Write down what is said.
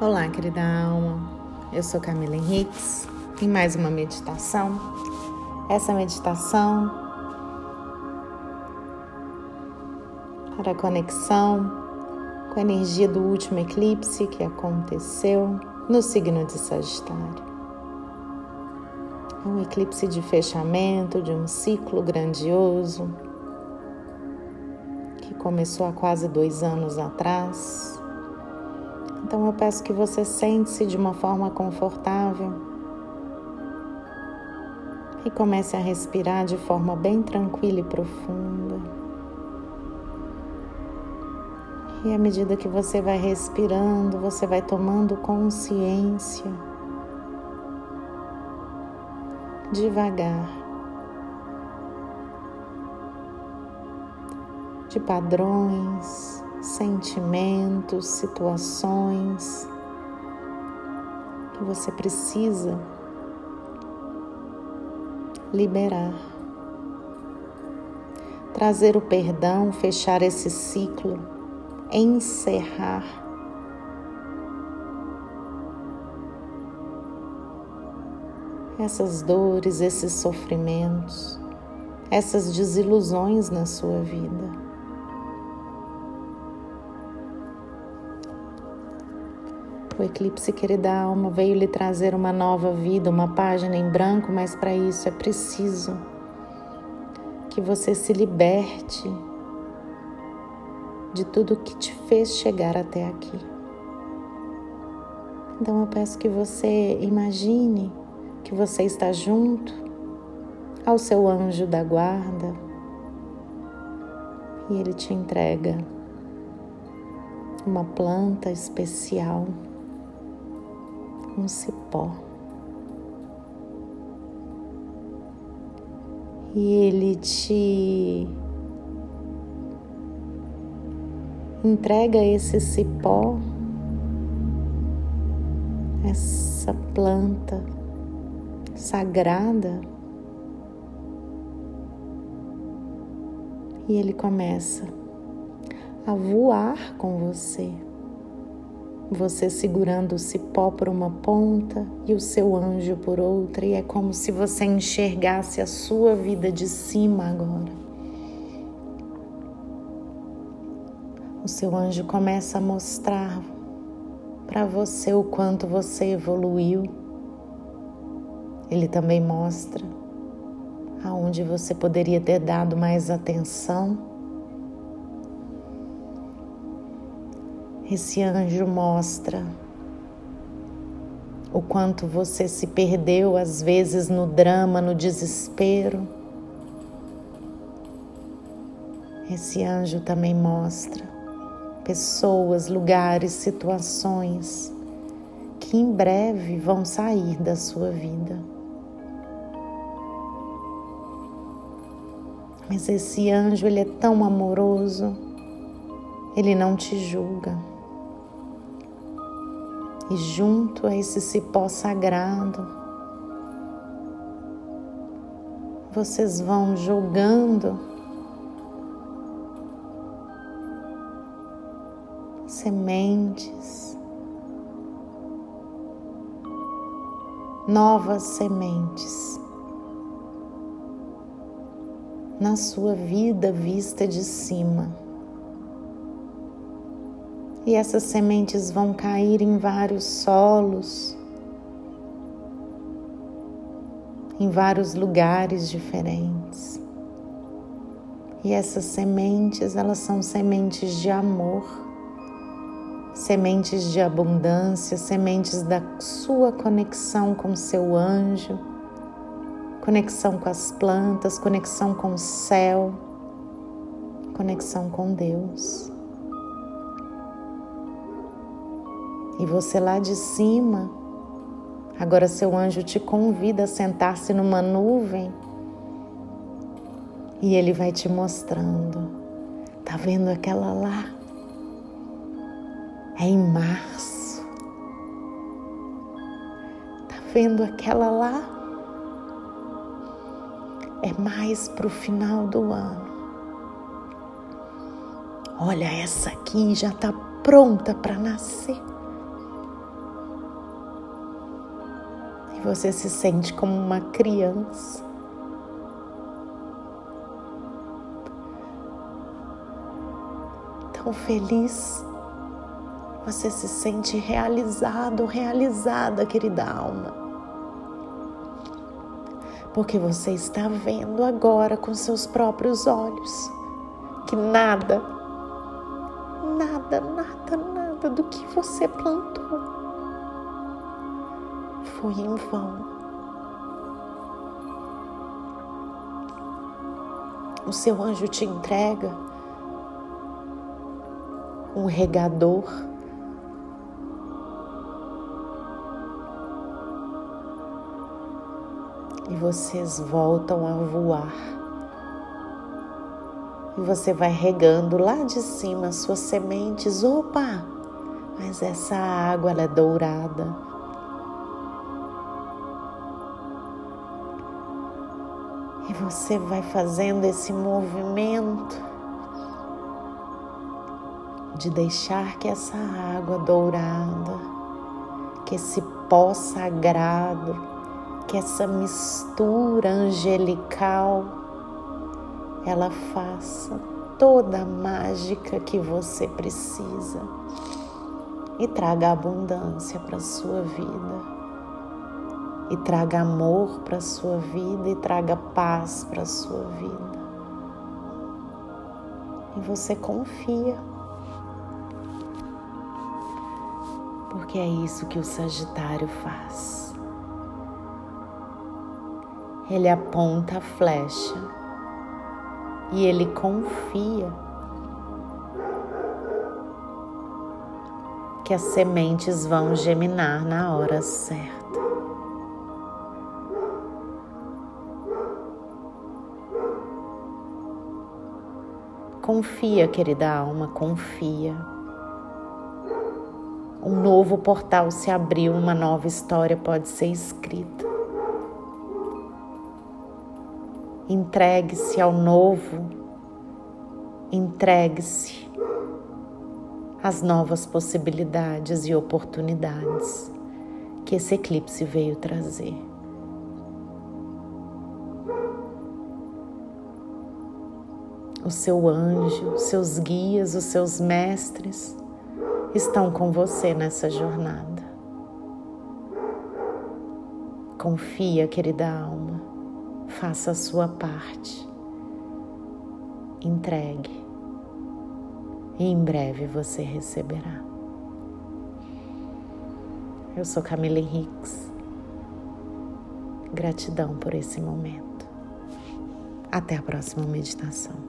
Olá, querida alma. Eu sou Camila Henriques em mais uma meditação. Essa meditação para conexão com a energia do último eclipse que aconteceu no signo de Sagitário. É um eclipse de fechamento de um ciclo grandioso que começou há quase dois anos atrás então eu peço que você sente-se de uma forma confortável e comece a respirar de forma bem tranquila e profunda. E à medida que você vai respirando, você vai tomando consciência devagar de padrões, sentimentos, situações que você precisa liberar. Trazer o perdão, fechar esse ciclo, encerrar. Essas dores, esses sofrimentos, essas desilusões na sua vida. O eclipse, querida alma, veio lhe trazer uma nova vida, uma página em branco, mas para isso é preciso que você se liberte de tudo que te fez chegar até aqui. Então eu peço que você imagine que você está junto ao seu anjo da guarda e ele te entrega uma planta especial um cipó. E ele te entrega esse cipó, essa planta sagrada, e ele começa a voar com você você segurando o cipó por uma ponta e o seu anjo por outra, e é como se você enxergasse a sua vida de cima agora. O seu anjo começa a mostrar para você o quanto você evoluiu. Ele também mostra aonde você poderia ter dado mais atenção Esse anjo mostra o quanto você se perdeu às vezes no drama, no desespero. Esse anjo também mostra pessoas, lugares, situações que em breve vão sair da sua vida. Mas esse anjo, ele é tão amoroso, ele não te julga e junto a esse cipó sagrado, vocês vão jogando sementes, novas sementes. Na sua vida vista de cima e essas sementes vão cair em vários solos, em vários lugares diferentes. E essas sementes, elas são sementes de amor, sementes de abundância, sementes da sua conexão com seu anjo, conexão com as plantas, conexão com o céu, conexão com Deus. E você lá de cima, agora seu anjo te convida a sentar-se numa nuvem e ele vai te mostrando. Tá vendo aquela lá? É em março. Tá vendo aquela lá? É mais pro final do ano. Olha, essa aqui já tá pronta para nascer. Você se sente como uma criança. Tão feliz. Você se sente realizado, realizada, querida alma. Porque você está vendo agora com seus próprios olhos que nada, nada, nada, nada do que você plantou foi em vão. O seu anjo te entrega um regador e vocês voltam a voar. E você vai regando lá de cima as suas sementes. Opa! Mas essa água ela é dourada. Você vai fazendo esse movimento de deixar que essa água dourada, que esse pó sagrado, que essa mistura angelical ela faça toda a mágica que você precisa e traga abundância para sua vida. E traga amor para a sua vida e traga paz para a sua vida. E você confia. Porque é isso que o Sagitário faz ele aponta a flecha e ele confia que as sementes vão geminar na hora certa. Confia, querida alma, confia. Um novo portal se abriu, uma nova história pode ser escrita. Entregue-se ao novo, entregue-se às novas possibilidades e oportunidades que esse eclipse veio trazer. O seu anjo, seus guias, os seus mestres estão com você nessa jornada. Confia, querida alma faça a sua parte, entregue e em breve você receberá. Eu sou Camila Henriques. Gratidão por esse momento. Até a próxima meditação.